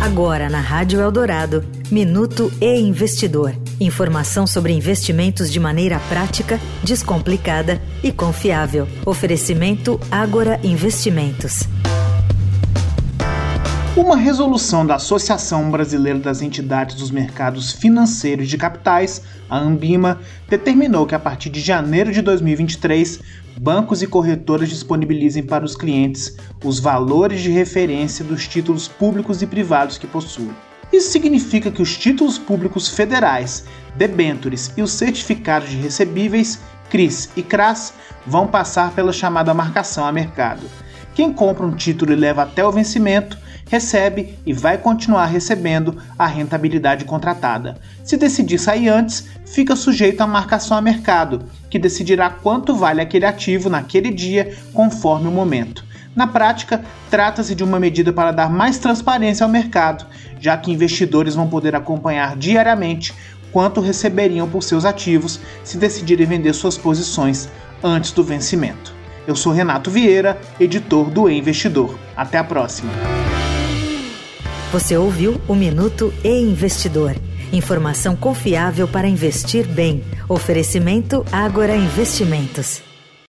Agora na Rádio Eldorado, Minuto e Investidor. Informação sobre investimentos de maneira prática, descomplicada e confiável. Oferecimento Agora Investimentos. Uma resolução da Associação Brasileira das Entidades dos Mercados Financeiros de Capitais, a Ambima, determinou que a partir de janeiro de 2023, bancos e corretoras disponibilizem para os clientes os valores de referência dos títulos públicos e privados que possuem. Isso significa que os títulos públicos federais, debêntures e os certificados de recebíveis, CRIs e CRAS, vão passar pela chamada marcação a mercado. Quem compra um título e leva até o vencimento recebe e vai continuar recebendo a rentabilidade contratada. Se decidir sair antes, fica sujeito à marcação a mercado, que decidirá quanto vale aquele ativo naquele dia, conforme o momento. Na prática, trata-se de uma medida para dar mais transparência ao mercado, já que investidores vão poder acompanhar diariamente quanto receberiam por seus ativos se decidirem vender suas posições antes do vencimento. Eu sou Renato Vieira, editor do e Investidor. Até a próxima. Você ouviu o Minuto e Investidor. Informação confiável para investir bem. Oferecimento Agora Investimentos.